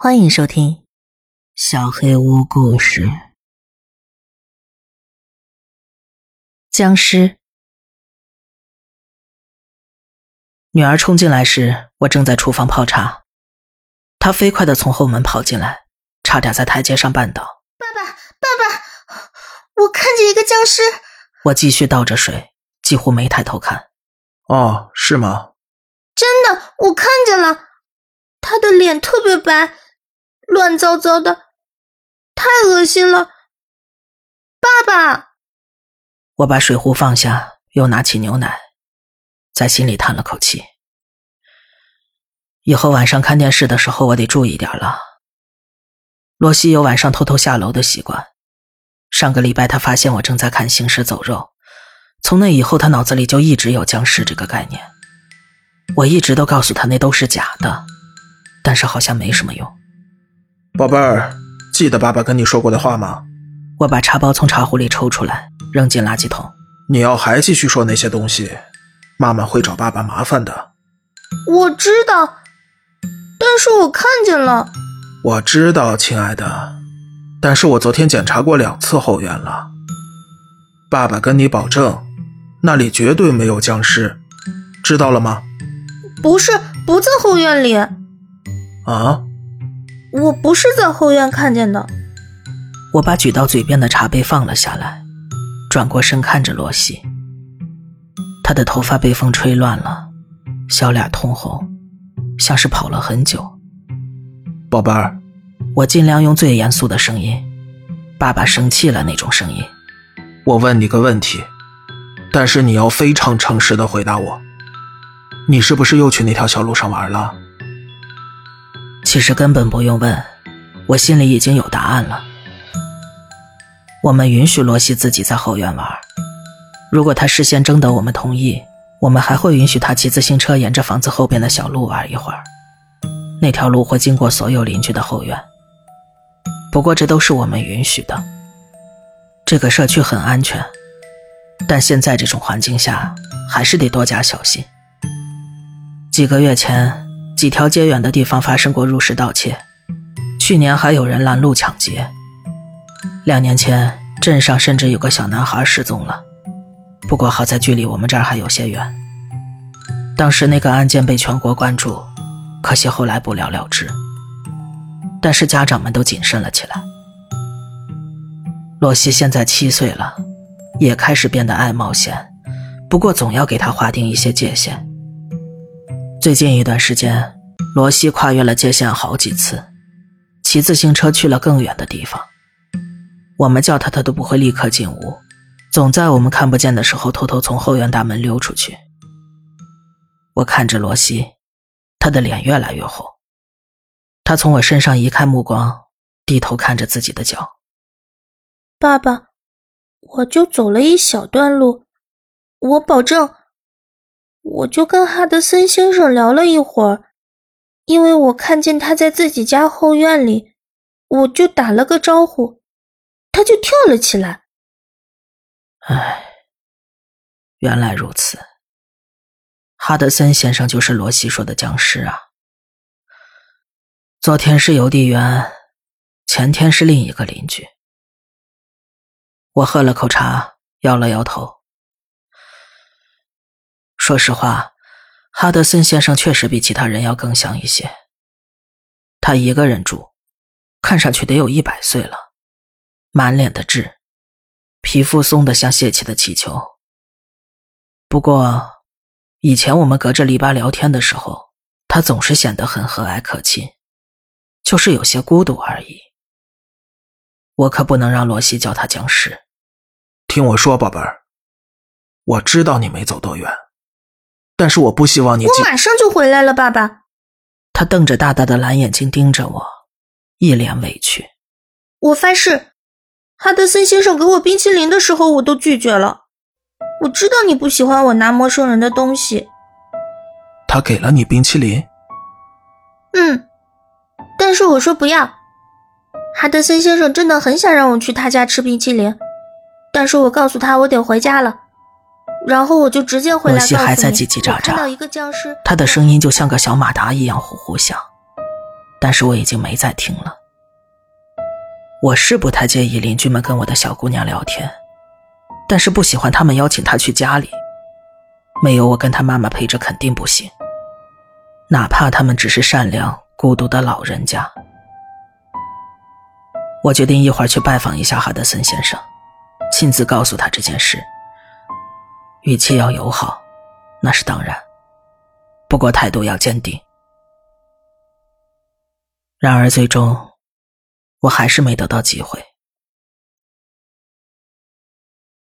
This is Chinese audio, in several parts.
欢迎收听《小黑屋故事》。僵尸。女儿冲进来时，我正在厨房泡茶。她飞快的从后门跑进来，差点在台阶上绊倒。爸爸，爸爸，我看见一个僵尸！我继续倒着水，几乎没抬头看。哦，是吗？真的，我看见了，他的脸特别白。乱糟糟的，太恶心了！爸爸，我把水壶放下，又拿起牛奶，在心里叹了口气。以后晚上看电视的时候，我得注意点了。罗西有晚上偷偷下楼的习惯。上个礼拜，他发现我正在看《行尸走肉》，从那以后，他脑子里就一直有僵尸这个概念。我一直都告诉他那都是假的，但是好像没什么用。宝贝儿，记得爸爸跟你说过的话吗？我把茶包从茶壶里抽出来，扔进垃圾桶。你要还继续说那些东西，妈妈会找爸爸麻烦的。我知道，但是我看见了。我知道，亲爱的，但是我昨天检查过两次后院了。爸爸跟你保证，那里绝对没有僵尸，知道了吗？不是，不在后院里。啊？我不是在后院看见的。我把举到嘴边的茶杯放了下来，转过身看着罗西。他的头发被风吹乱了，小脸通红，像是跑了很久。宝贝儿，我尽量用最严肃的声音，爸爸生气了那种声音。我问你个问题，但是你要非常诚实的回答我。你是不是又去那条小路上玩了？其实根本不用问，我心里已经有答案了。我们允许罗西自己在后院玩，如果他事先征得我们同意，我们还会允许他骑自行车沿着房子后边的小路玩一会儿。那条路会经过所有邻居的后院，不过这都是我们允许的。这个社区很安全，但现在这种环境下，还是得多加小心。几个月前。几条街远的地方发生过入室盗窃，去年还有人拦路抢劫。两年前，镇上甚至有个小男孩失踪了，不过好在距离我们这儿还有些远。当时那个案件被全国关注，可惜后来不了了之。但是家长们都谨慎了起来。洛西现在七岁了，也开始变得爱冒险，不过总要给他划定一些界限。最近一段时间，罗西跨越了界限好几次，骑自行车去了更远的地方。我们叫他，他都不会立刻进屋，总在我们看不见的时候偷偷从后院大门溜出去。我看着罗西，他的脸越来越红。他从我身上移开目光，低头看着自己的脚。爸爸，我就走了一小段路，我保证。我就跟哈德森先生聊了一会儿，因为我看见他在自己家后院里，我就打了个招呼，他就跳了起来。唉，原来如此，哈德森先生就是罗西说的僵尸啊。昨天是邮递员，前天是另一个邻居。我喝了口茶，摇了摇头。说实话，哈德森先生确实比其他人要更像一些。他一个人住，看上去得有一百岁了，满脸的痣，皮肤松得像泄气的气球。不过，以前我们隔着篱笆聊天的时候，他总是显得很和蔼可亲，就是有些孤独而已。我可不能让罗西叫他僵尸。听我说，宝贝儿，我知道你没走多远。但是我不希望你。我马上就回来了，爸爸。他瞪着大大的蓝眼睛盯着我，一脸委屈。我发誓，哈德森先生给我冰淇淋的时候，我都拒绝了。我知道你不喜欢我拿陌生人的东西。他给了你冰淇淋？嗯，但是我说不要。哈德森先生真的很想让我去他家吃冰淇淋，但是我告诉他我得回家了。然后我就直接回来。罗西还在叽叽喳喳，一个僵尸，他的声音就像个小马达一样呼呼响。但是我已经没再听了。我是不太介意邻居们跟我的小姑娘聊天，但是不喜欢他们邀请她去家里，没有我跟她妈妈陪着肯定不行。哪怕他们只是善良孤独的老人家。我决定一会儿去拜访一下哈德森先生，亲自告诉他这件事。语气要友好，那是当然，不过态度要坚定。然而，最终我还是没得到机会。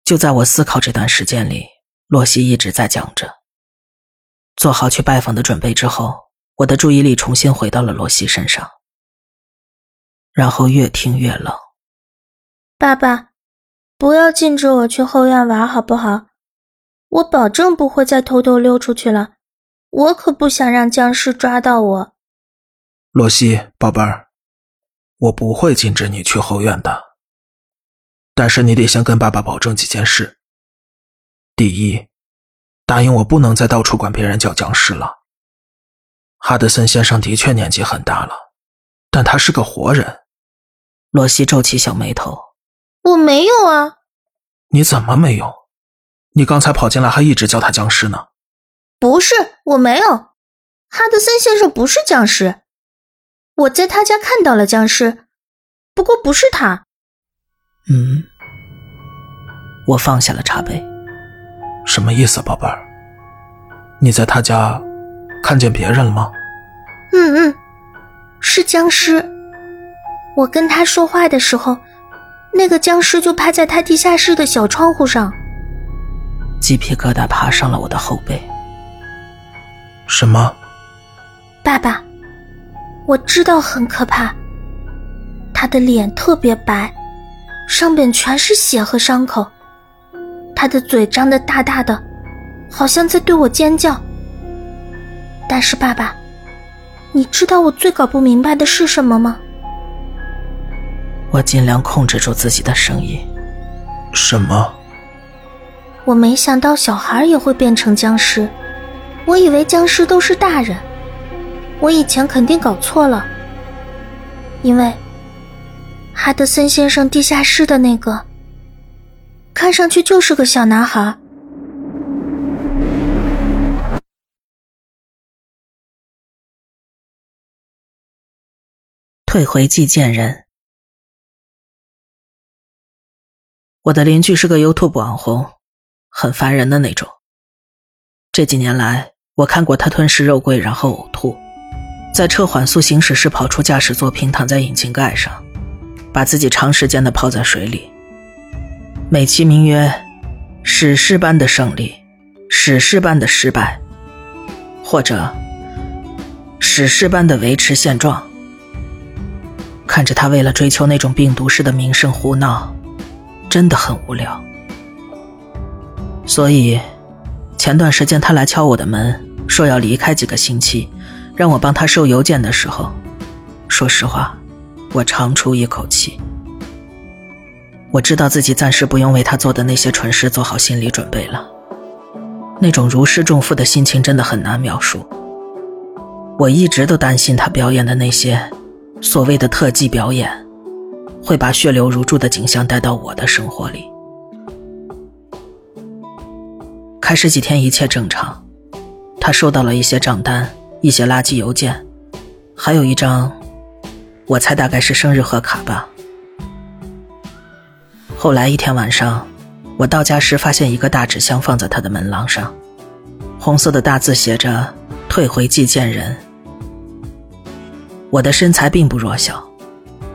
就在我思考这段时间里，洛西一直在讲着。做好去拜访的准备之后，我的注意力重新回到了洛西身上。然后越听越冷。爸爸，不要禁止我去后院玩，好不好？我保证不会再偷偷溜出去了。我可不想让僵尸抓到我。洛西，宝贝儿，我不会禁止你去后院的。但是你得先跟爸爸保证几件事。第一，答应我不能再到处管别人叫僵尸了。哈德森先生的确年纪很大了，但他是个活人。洛西皱起小眉头：“我没有啊，你怎么没有？你刚才跑进来还一直叫他僵尸呢。”“不是，我没有。哈德森先生不是僵尸，我在他家看到了僵尸，不过不是他。”“嗯。”我放下了茶杯。“什么意思，宝贝儿？你在他家看见别人了吗？”“嗯嗯，是僵尸。”我跟他说话的时候，那个僵尸就趴在他地下室的小窗户上。鸡皮疙瘩爬上了我的后背。什么？爸爸，我知道很可怕。他的脸特别白，上边全是血和伤口。他的嘴张得大大的，好像在对我尖叫。但是爸爸，你知道我最搞不明白的是什么吗？我尽量控制住自己的声音。什么？我没想到小孩也会变成僵尸，我以为僵尸都是大人。我以前肯定搞错了，因为哈德森先生地下室的那个，看上去就是个小男孩。退回寄件人。我的邻居是个 YouTube 网红，很烦人的那种。这几年来，我看过他吞噬肉桂然后呕吐，在车缓速行驶时跑出驾驶座平躺在引擎盖上，把自己长时间的泡在水里。美其名曰“史诗般的胜利”，“史诗般的失败”，或者“史诗般的维持现状”。看着他为了追求那种病毒式的名声胡闹。真的很无聊，所以前段时间他来敲我的门，说要离开几个星期，让我帮他收邮件的时候，说实话，我长出一口气。我知道自己暂时不用为他做的那些蠢事做好心理准备了，那种如释重负的心情真的很难描述。我一直都担心他表演的那些所谓的特技表演。会把血流如注的景象带到我的生活里。开始几天一切正常，他收到了一些账单、一些垃圾邮件，还有一张，我猜大概是生日贺卡吧。后来一天晚上，我到家时发现一个大纸箱放在他的门廊上，红色的大字写着“退回寄件人”。我的身材并不弱小。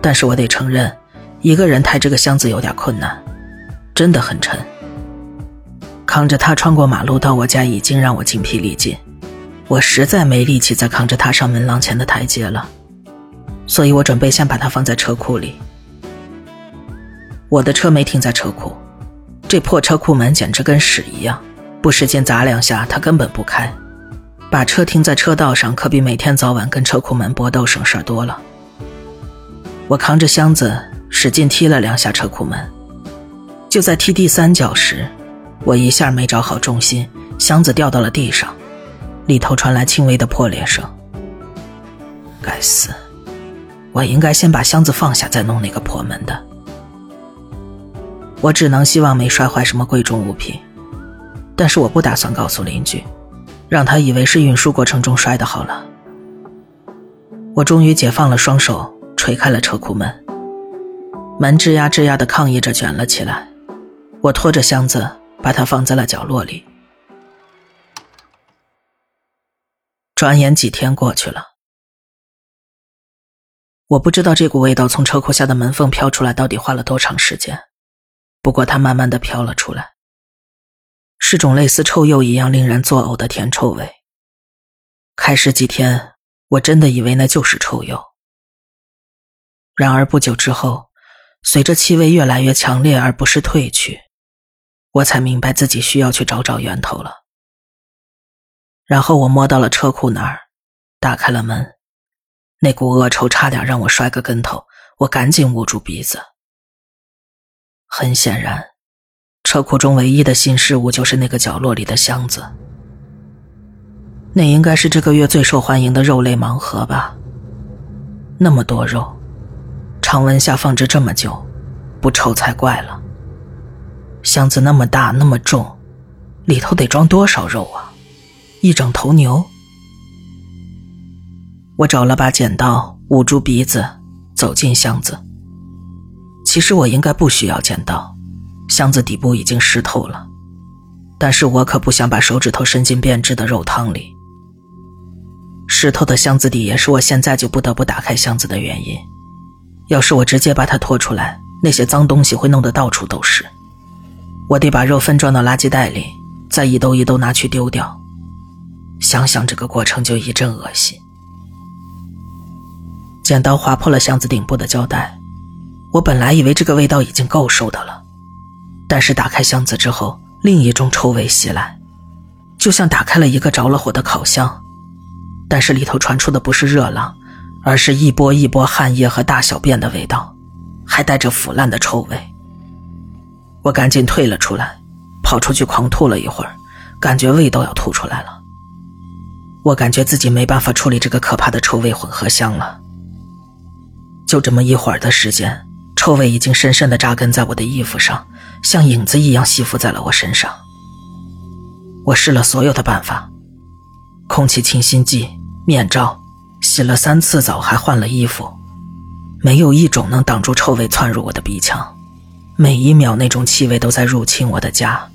但是我得承认，一个人抬这个箱子有点困难，真的很沉。扛着它穿过马路到我家已经让我精疲力尽，我实在没力气再扛着它上门廊前的台阶了，所以我准备先把它放在车库里。我的车没停在车库，这破车库门简直跟屎一样，不使劲砸两下它根本不开。把车停在车道上，可比每天早晚跟车库门搏斗省事儿多了。我扛着箱子使劲踢了两下车库门，就在踢第三脚时，我一下没找好重心，箱子掉到了地上，里头传来轻微的破裂声。该死，我应该先把箱子放下，再弄那个破门的。我只能希望没摔坏什么贵重物品，但是我不打算告诉邻居，让他以为是运输过程中摔的。好了，我终于解放了双手，锤开了车库门，门吱呀吱呀的抗议着卷了起来。我拖着箱子，把它放在了角落里。转眼几天过去了，我不知道这股味道从车库下的门缝飘出来到底花了多长时间。不过它慢慢的飘了出来，是种类似臭鼬一样令人作呕的甜臭味。开始几天，我真的以为那就是臭鼬。然而不久之后，随着气味越来越强烈而不是褪去，我才明白自己需要去找找源头了。然后我摸到了车库那儿，打开了门，那股恶臭差点让我摔个跟头，我赶紧捂住鼻子。很显然，车库中唯一的新事物就是那个角落里的箱子。那应该是这个月最受欢迎的肉类盲盒吧？那么多肉，常温下放置这么久，不臭才怪了。箱子那么大，那么重，里头得装多少肉啊？一整头牛。我找了把剪刀，捂住鼻子，走进箱子。其实我应该不需要剪刀，箱子底部已经湿透了，但是我可不想把手指头伸进变质的肉汤里。湿透的箱子底也是我现在就不得不打开箱子的原因。要是我直接把它拖出来，那些脏东西会弄得到处都是。我得把肉分装到垃圾袋里，再一兜一兜拿去丢掉。想想这个过程就一阵恶心。剪刀划破了箱子顶部的胶带。我本来以为这个味道已经够受的了，但是打开箱子之后，另一种臭味袭来，就像打开了一个着了火的烤箱，但是里头传出的不是热浪，而是一波一波汗液和大小便的味道，还带着腐烂的臭味。我赶紧退了出来，跑出去狂吐了一会儿，感觉胃都要吐出来了。我感觉自己没办法处理这个可怕的臭味混合香了。就这么一会儿的时间。臭味已经深深的扎根在我的衣服上，像影子一样吸附在了我身上。我试了所有的办法，空气清新剂、面罩，洗了三次澡，还换了衣服，没有一种能挡住臭味窜入我的鼻腔。每一秒，那种气味都在入侵我的家。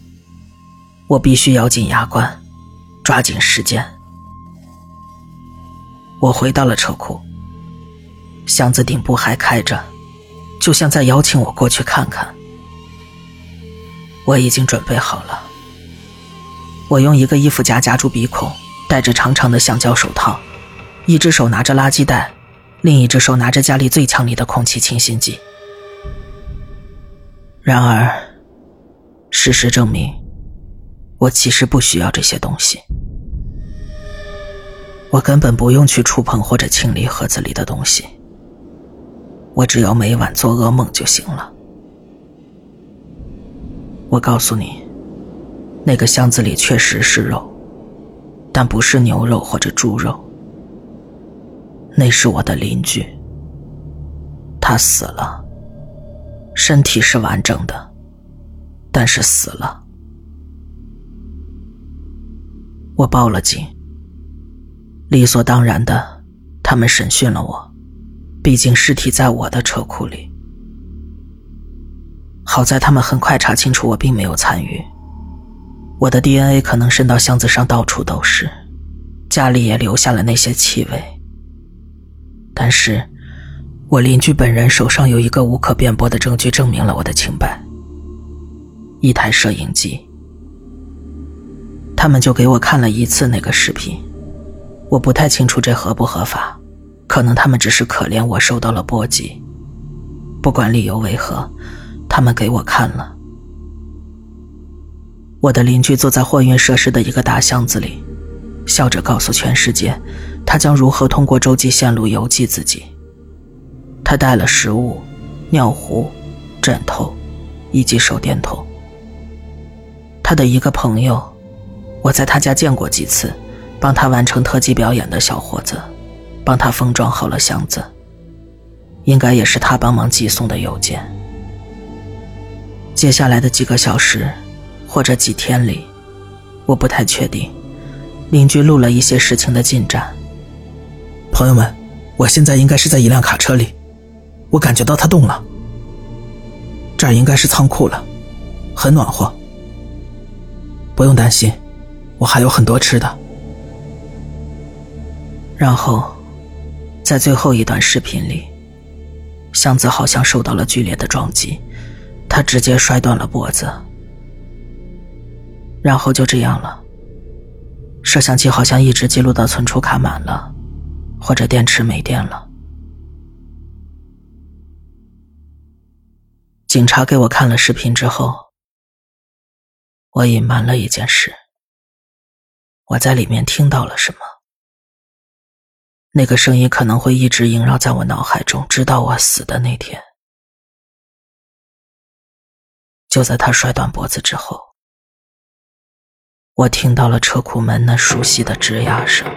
我必须咬紧牙关，抓紧时间。我回到了车库，箱子顶部还开着。就像在邀请我过去看看。我已经准备好了。我用一个衣服夹夹住鼻孔，戴着长长的橡胶手套，一只手拿着垃圾袋，另一只手拿着家里最强力的空气清新剂。然而，事实证明，我其实不需要这些东西。我根本不用去触碰或者清理盒子里的东西。我只要每晚做噩梦就行了。我告诉你，那个箱子里确实是肉，但不是牛肉或者猪肉。那是我的邻居，他死了，身体是完整的，但是死了。我报了警，理所当然的，他们审讯了我。毕竟尸体在我的车库里，好在他们很快查清楚我并没有参与。我的 DNA 可能渗到箱子上，到处都是，家里也留下了那些气味。但是，我邻居本人手上有一个无可辩驳的证据，证明了我的清白。一台摄影机，他们就给我看了一次那个视频，我不太清楚这合不合法。可能他们只是可怜我受到了波及，不管理由为何，他们给我看了。我的邻居坐在货运设施的一个大箱子里，笑着告诉全世界，他将如何通过洲际线路邮寄自己。他带了食物、尿壶、枕头，以及手电筒。他的一个朋友，我在他家见过几次，帮他完成特技表演的小伙子。帮他封装好了箱子，应该也是他帮忙寄送的邮件。接下来的几个小时，或者几天里，我不太确定，邻居录了一些事情的进展。朋友们，我现在应该是在一辆卡车里，我感觉到它动了。这儿应该是仓库了，很暖和。不用担心，我还有很多吃的。然后，在最后一段视频里，箱子好像受到了剧烈的撞击，他直接摔断了脖子。然后就这样了。摄像机好像一直记录到存储卡满了，或者电池没电了。警察给我看了视频之后，我隐瞒了一件事。我在里面听到了什么？那个声音可能会一直萦绕在我脑海中，直到我死的那天。就在他摔断脖子之后，我听到了车库门那熟悉的吱呀声。